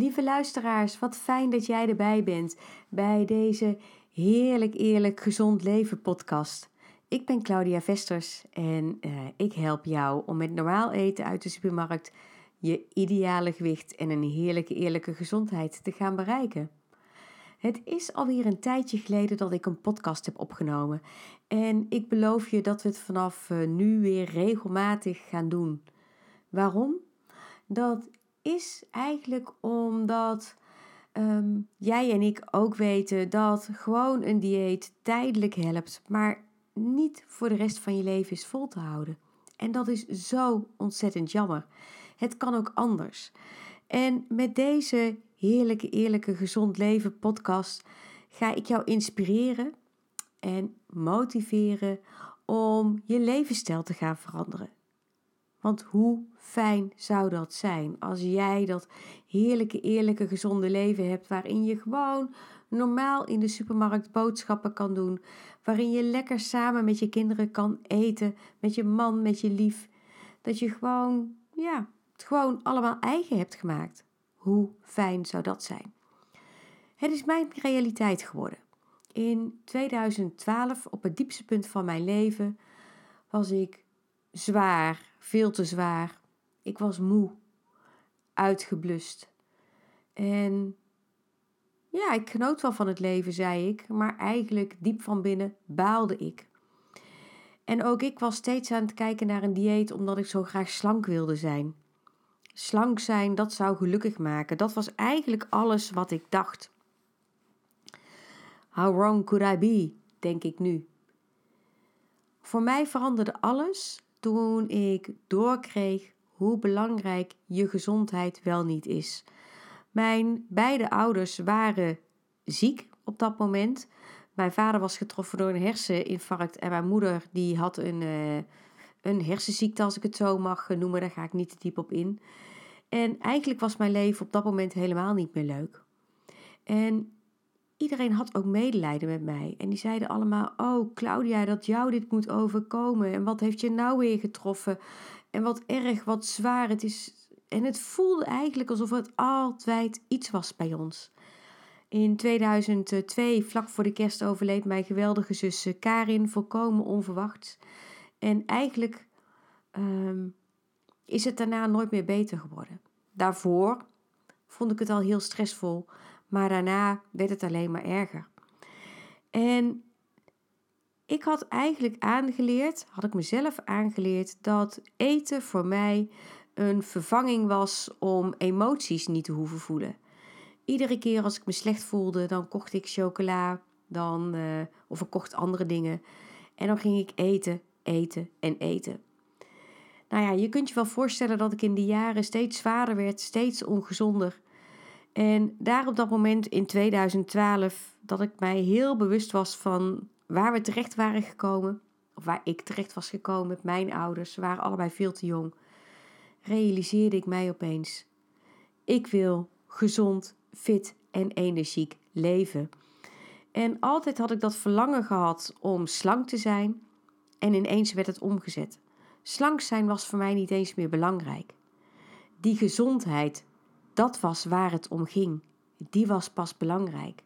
Lieve luisteraars, wat fijn dat jij erbij bent bij deze Heerlijk Eerlijk Gezond Leven podcast. Ik ben Claudia Vesters en uh, ik help jou om met normaal eten uit de supermarkt je ideale gewicht en een heerlijke eerlijke gezondheid te gaan bereiken. Het is alweer een tijdje geleden dat ik een podcast heb opgenomen en ik beloof je dat we het vanaf uh, nu weer regelmatig gaan doen. Waarom? Dat is eigenlijk omdat um, jij en ik ook weten dat gewoon een dieet tijdelijk helpt, maar niet voor de rest van je leven is vol te houden. En dat is zo ontzettend jammer. Het kan ook anders. En met deze heerlijke, eerlijke, gezond leven podcast ga ik jou inspireren en motiveren om je levensstijl te gaan veranderen. Want hoe fijn zou dat zijn als jij dat heerlijke, eerlijke, gezonde leven hebt waarin je gewoon normaal in de supermarkt boodschappen kan doen, waarin je lekker samen met je kinderen kan eten, met je man, met je lief, dat je gewoon, ja, het gewoon allemaal eigen hebt gemaakt. Hoe fijn zou dat zijn? Het is mijn realiteit geworden. In 2012, op het diepste punt van mijn leven, was ik zwaar, veel te zwaar. Ik was moe, uitgeblust. En ja, ik genoot wel van het leven, zei ik, maar eigenlijk diep van binnen baalde ik. En ook ik was steeds aan het kijken naar een dieet omdat ik zo graag slank wilde zijn. Slank zijn, dat zou gelukkig maken. Dat was eigenlijk alles wat ik dacht. How wrong could I be, denk ik nu. Voor mij veranderde alles toen ik doorkreeg hoe belangrijk je gezondheid wel niet is. Mijn beide ouders waren ziek op dat moment. Mijn vader was getroffen door een herseninfarct en mijn moeder die had een, uh, een hersenziekte, als ik het zo mag noemen. Daar ga ik niet te diep op in. En eigenlijk was mijn leven op dat moment helemaal niet meer leuk. En iedereen had ook medelijden met mij. En die zeiden allemaal: Oh, Claudia, dat jou dit moet overkomen. En wat heeft je nou weer getroffen? En wat erg, wat zwaar. Het is. En het voelde eigenlijk alsof het altijd iets was bij ons. In 2002, vlak voor de kerst, overleed mijn geweldige zus eh, Karin, volkomen onverwacht. En eigenlijk um, is het daarna nooit meer beter geworden. Daarvoor vond ik het al heel stressvol, maar daarna werd het alleen maar erger. En ik had eigenlijk aangeleerd, had ik mezelf aangeleerd, dat eten voor mij een vervanging was om emoties niet te hoeven voelen. Iedere keer als ik me slecht voelde, dan kocht ik chocola, dan, uh, of ik kocht andere dingen. En dan ging ik eten, eten en eten. Nou ja, je kunt je wel voorstellen dat ik in die jaren steeds zwaarder werd, steeds ongezonder. En daar op dat moment in 2012 dat ik mij heel bewust was van waar we terecht waren gekomen, of waar ik terecht was gekomen met mijn ouders, ze waren allebei veel te jong, realiseerde ik mij opeens: ik wil gezond, fit en energiek leven. En altijd had ik dat verlangen gehad om slank te zijn en ineens werd het omgezet. Slank zijn was voor mij niet eens meer belangrijk. Die gezondheid, dat was waar het om ging. Die was pas belangrijk.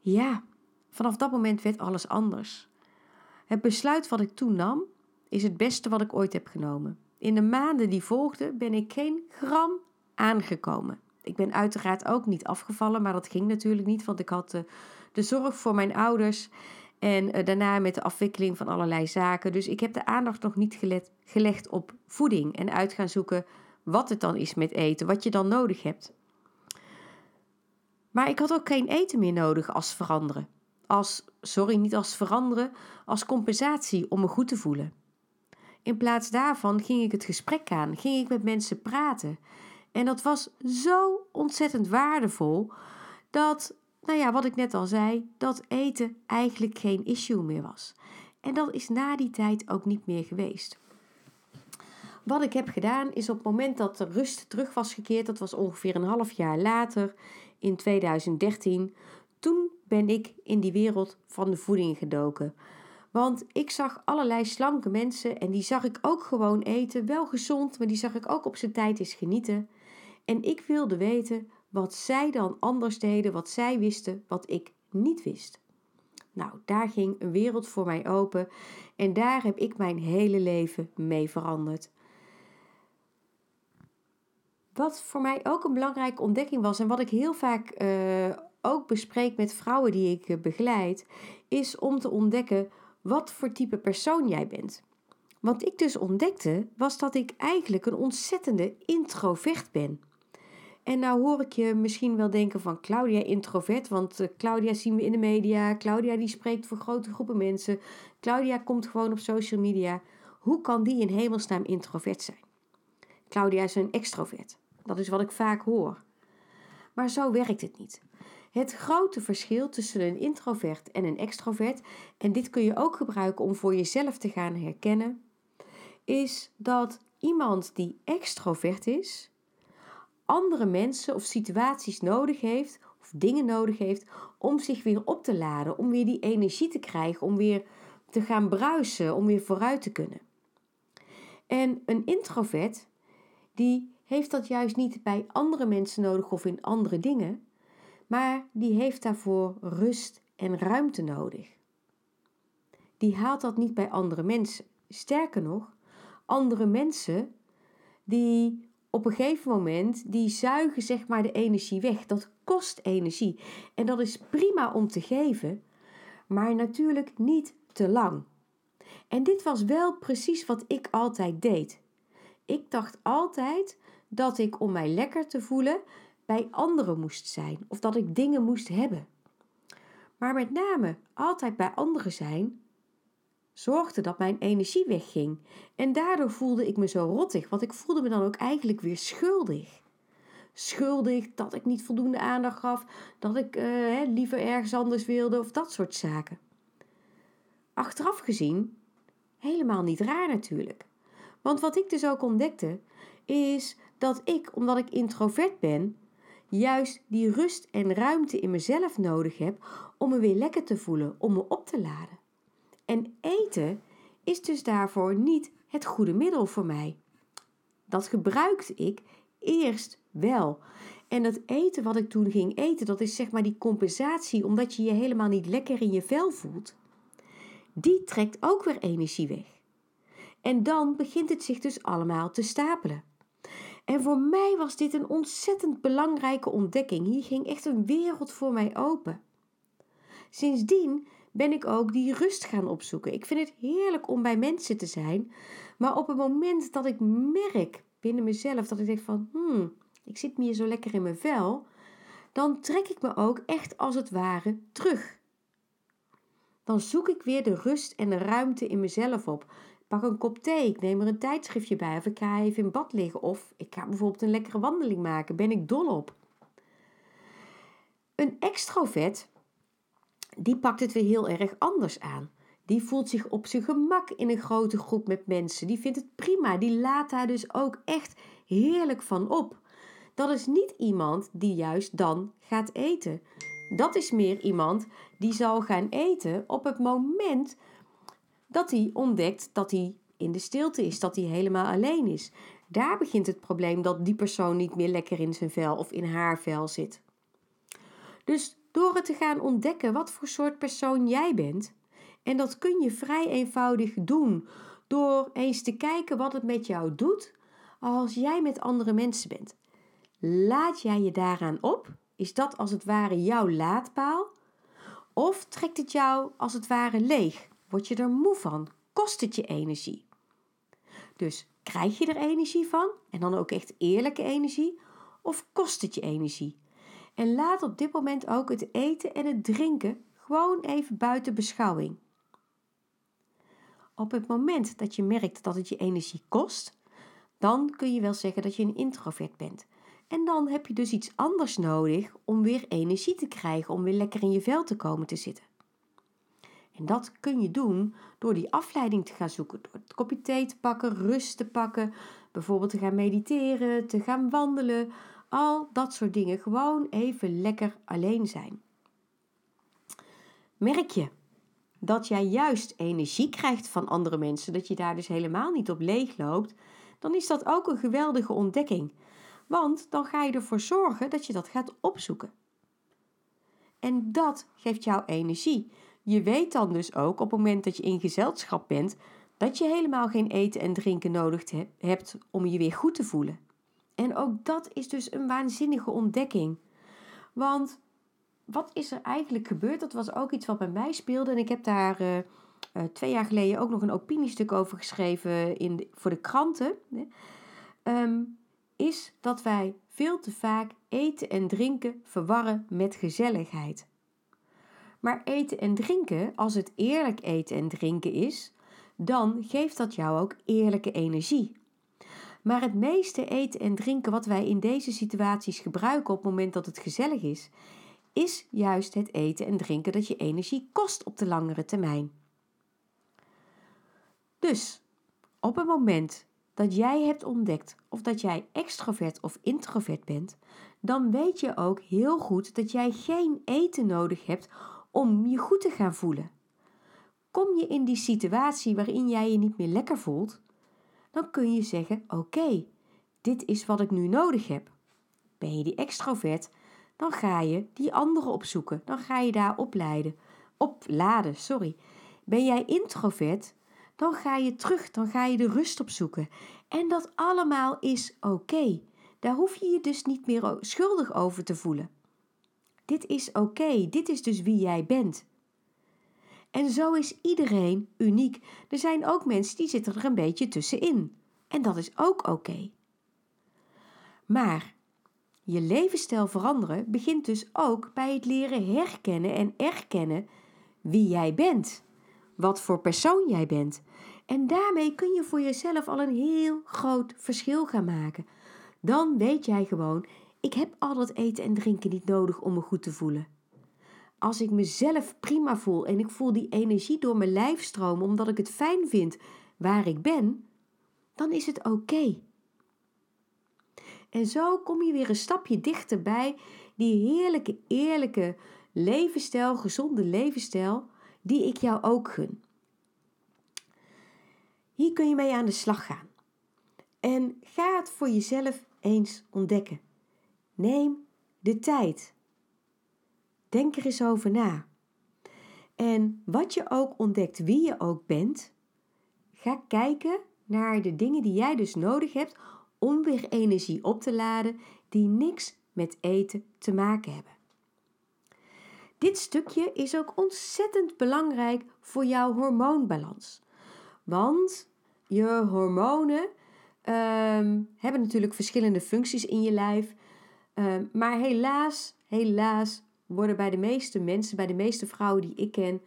Ja, vanaf dat moment werd alles anders. Het besluit wat ik toen nam, is het beste wat ik ooit heb genomen. In de maanden die volgden ben ik geen gram aangekomen. Ik ben uiteraard ook niet afgevallen, maar dat ging natuurlijk niet, want ik had de, de zorg voor mijn ouders en eh, daarna met de afwikkeling van allerlei zaken. Dus ik heb de aandacht nog niet gelegd op voeding en uit gaan zoeken wat het dan is met eten, wat je dan nodig hebt. Maar ik had ook geen eten meer nodig als veranderen. Als, sorry, niet als veranderen, als compensatie om me goed te voelen. In plaats daarvan ging ik het gesprek aan, ging ik met mensen praten. En dat was zo ontzettend waardevol dat nou ja, wat ik net al zei, dat eten eigenlijk geen issue meer was. En dat is na die tijd ook niet meer geweest. Wat ik heb gedaan is op het moment dat de rust terug was gekeerd, dat was ongeveer een half jaar later, in 2013, toen ben ik in die wereld van de voeding gedoken. Want ik zag allerlei slanke mensen en die zag ik ook gewoon eten, wel gezond, maar die zag ik ook op zijn tijd eens genieten. En ik wilde weten wat zij dan anders deden, wat zij wisten, wat ik niet wist. Nou, daar ging een wereld voor mij open en daar heb ik mijn hele leven mee veranderd. Wat voor mij ook een belangrijke ontdekking was en wat ik heel vaak uh, ook bespreek met vrouwen die ik uh, begeleid, is om te ontdekken wat voor type persoon jij bent. Wat ik dus ontdekte was dat ik eigenlijk een ontzettende introvert ben. En nou hoor ik je misschien wel denken van Claudia introvert, want uh, Claudia zien we in de media, Claudia die spreekt voor grote groepen mensen, Claudia komt gewoon op social media. Hoe kan die in hemelsnaam introvert zijn? Claudia is een extrovert. Dat is wat ik vaak hoor. Maar zo werkt het niet. Het grote verschil tussen een introvert en een extrovert, en dit kun je ook gebruiken om voor jezelf te gaan herkennen, is dat iemand die extrovert is, andere mensen of situaties nodig heeft, of dingen nodig heeft, om zich weer op te laden, om weer die energie te krijgen, om weer te gaan bruisen, om weer vooruit te kunnen. En een introvert, die heeft dat juist niet bij andere mensen nodig of in andere dingen, maar die heeft daarvoor rust en ruimte nodig. Die haalt dat niet bij andere mensen. Sterker nog, andere mensen die op een gegeven moment die zuigen zeg maar de energie weg. Dat kost energie en dat is prima om te geven, maar natuurlijk niet te lang. En dit was wel precies wat ik altijd deed. Ik dacht altijd dat ik om mij lekker te voelen bij anderen moest zijn of dat ik dingen moest hebben. Maar met name altijd bij anderen zijn zorgde dat mijn energie wegging en daardoor voelde ik me zo rottig, want ik voelde me dan ook eigenlijk weer schuldig. Schuldig dat ik niet voldoende aandacht gaf, dat ik uh, liever ergens anders wilde of dat soort zaken. Achteraf gezien, helemaal niet raar natuurlijk. Want wat ik dus ook ontdekte, is dat ik, omdat ik introvert ben, juist die rust en ruimte in mezelf nodig heb om me weer lekker te voelen, om me op te laden. En eten is dus daarvoor niet het goede middel voor mij. Dat gebruikte ik eerst wel. En dat eten wat ik toen ging eten, dat is zeg maar die compensatie omdat je je helemaal niet lekker in je vel voelt. Die trekt ook weer energie weg. En dan begint het zich dus allemaal te stapelen. En voor mij was dit een ontzettend belangrijke ontdekking. Hier ging echt een wereld voor mij open. Sindsdien ben ik ook die rust gaan opzoeken. Ik vind het heerlijk om bij mensen te zijn, maar op het moment dat ik merk binnen mezelf dat ik denk van, hmm, ik zit meer zo lekker in mijn vel, dan trek ik me ook echt als het ware terug. Dan zoek ik weer de rust en de ruimte in mezelf op pak een kop thee, ik neem er een tijdschriftje bij of ik ga even in bad liggen of ik ga bijvoorbeeld een lekkere wandeling maken, ben ik dol op. Een extrovert, die pakt het weer heel erg anders aan. Die voelt zich op zijn gemak in een grote groep met mensen. Die vindt het prima. Die laat daar dus ook echt heerlijk van op. Dat is niet iemand die juist dan gaat eten. Dat is meer iemand die zal gaan eten op het moment dat hij ontdekt dat hij in de stilte is, dat hij helemaal alleen is. Daar begint het probleem dat die persoon niet meer lekker in zijn vel of in haar vel zit. Dus door het te gaan ontdekken wat voor soort persoon jij bent, en dat kun je vrij eenvoudig doen door eens te kijken wat het met jou doet als jij met andere mensen bent. Laat jij je daaraan op? Is dat als het ware jouw laadpaal? Of trekt het jou als het ware leeg? Word je er moe van? Kost het je energie? Dus krijg je er energie van en dan ook echt eerlijke energie? Of kost het je energie? En laat op dit moment ook het eten en het drinken gewoon even buiten beschouwing. Op het moment dat je merkt dat het je energie kost, dan kun je wel zeggen dat je een introvert bent. En dan heb je dus iets anders nodig om weer energie te krijgen, om weer lekker in je vel te komen te zitten. En dat kun je doen door die afleiding te gaan zoeken. Door het kopje thee te pakken, rust te pakken, bijvoorbeeld te gaan mediteren, te gaan wandelen. Al dat soort dingen. Gewoon even lekker alleen zijn. Merk je dat jij juist energie krijgt van andere mensen, dat je daar dus helemaal niet op leeg loopt, dan is dat ook een geweldige ontdekking. Want dan ga je ervoor zorgen dat je dat gaat opzoeken. En dat geeft jou energie. Je weet dan dus ook op het moment dat je in gezelschap bent dat je helemaal geen eten en drinken nodig hebt om je weer goed te voelen. En ook dat is dus een waanzinnige ontdekking. Want wat is er eigenlijk gebeurd? Dat was ook iets wat bij mij speelde. En ik heb daar uh, uh, twee jaar geleden ook nog een opiniestuk over geschreven in voor de kranten. Um, is dat wij veel te vaak eten en drinken verwarren met gezelligheid. Maar eten en drinken, als het eerlijk eten en drinken is, dan geeft dat jou ook eerlijke energie. Maar het meeste eten en drinken wat wij in deze situaties gebruiken op het moment dat het gezellig is, is juist het eten en drinken dat je energie kost op de langere termijn. Dus op het moment dat jij hebt ontdekt of dat jij extrovert of introvert bent, dan weet je ook heel goed dat jij geen eten nodig hebt om je goed te gaan voelen. Kom je in die situatie waarin jij je niet meer lekker voelt, dan kun je zeggen: Oké, dit is wat ik nu nodig heb. Ben je die extrovert, dan ga je die andere opzoeken. Dan ga je daar opleiden. Opladen, sorry. Ben jij introvert, dan ga je terug, dan ga je de rust opzoeken. En dat allemaal is oké. Daar hoef je je dus niet meer schuldig over te voelen. Dit is oké, dit is dus wie jij bent. En zo is iedereen uniek. Er zijn ook mensen die zitten er een beetje tussenin. En dat is ook oké. Maar je levensstijl veranderen begint dus ook bij het leren herkennen en erkennen wie jij bent. Wat voor persoon jij bent. En daarmee kun je voor jezelf al een heel groot verschil gaan maken. Dan weet jij gewoon, ik heb al dat eten en drinken niet nodig om me goed te voelen. Als ik mezelf prima voel en ik voel die energie door mijn lijf stromen omdat ik het fijn vind waar ik ben, dan is het oké. En zo kom je weer een stapje dichterbij die heerlijke, eerlijke levensstijl, gezonde levensstijl, die ik jou ook gun. Hier kun je mee aan de slag gaan. En ga het voor jezelf eens ontdekken. Neem de tijd. Denk er eens over na. En wat je ook ontdekt, wie je ook bent, ga kijken naar de dingen die jij dus nodig hebt om weer energie op te laden die niks met eten te maken hebben. Dit stukje is ook ontzettend belangrijk voor jouw hormoonbalans. Want je hormonen um, hebben natuurlijk verschillende functies in je lijf. Um, maar helaas, helaas worden bij de meeste mensen, bij de meeste vrouwen die ik ken,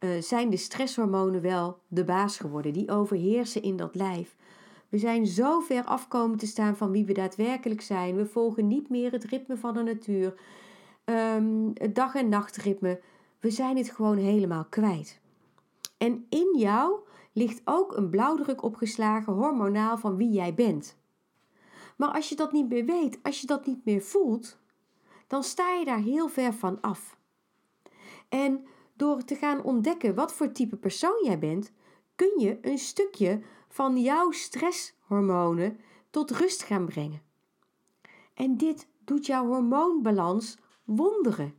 uh, zijn de stresshormonen wel de baas geworden. Die overheersen in dat lijf. We zijn zo ver afkomen te staan van wie we daadwerkelijk zijn. We volgen niet meer het ritme van de natuur, um, het dag- en nachtritme. We zijn het gewoon helemaal kwijt. En in jou ligt ook een blauwdruk opgeslagen hormonaal van wie jij bent. Maar als je dat niet meer weet, als je dat niet meer voelt, dan sta je daar heel ver van af. En door te gaan ontdekken wat voor type persoon jij bent, kun je een stukje van jouw stresshormonen tot rust gaan brengen. En dit doet jouw hormoonbalans wonderen.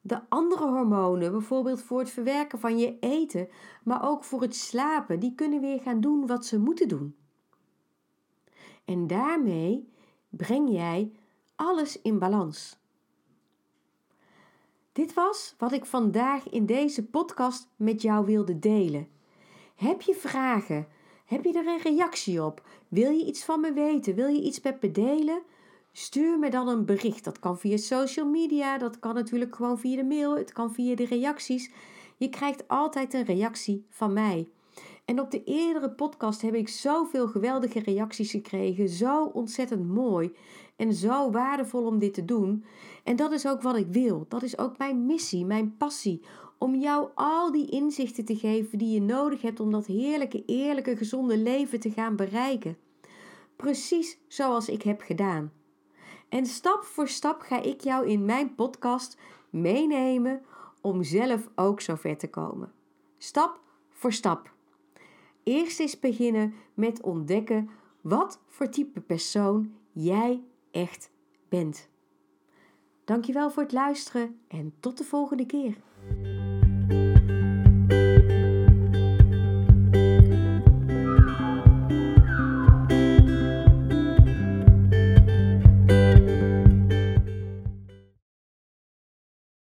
De andere hormonen, bijvoorbeeld voor het verwerken van je eten, maar ook voor het slapen, die kunnen weer gaan doen wat ze moeten doen. En daarmee breng jij alles in balans. Dit was wat ik vandaag in deze podcast met jou wilde delen. Heb je vragen? Heb je er een reactie op? Wil je iets van me weten? Wil je iets met me delen? Stuur me dan een bericht. Dat kan via social media, dat kan natuurlijk gewoon via de mail, het kan via de reacties. Je krijgt altijd een reactie van mij. En op de eerdere podcast heb ik zoveel geweldige reacties gekregen. Zo ontzettend mooi en zo waardevol om dit te doen. En dat is ook wat ik wil. Dat is ook mijn missie, mijn passie. Om jou al die inzichten te geven die je nodig hebt om dat heerlijke, eerlijke, gezonde leven te gaan bereiken. Precies zoals ik heb gedaan. En stap voor stap ga ik jou in mijn podcast meenemen om zelf ook zo ver te komen. Stap voor stap. Eerst eens beginnen met ontdekken wat voor type persoon jij echt bent. Dankjewel voor het luisteren en tot de volgende keer.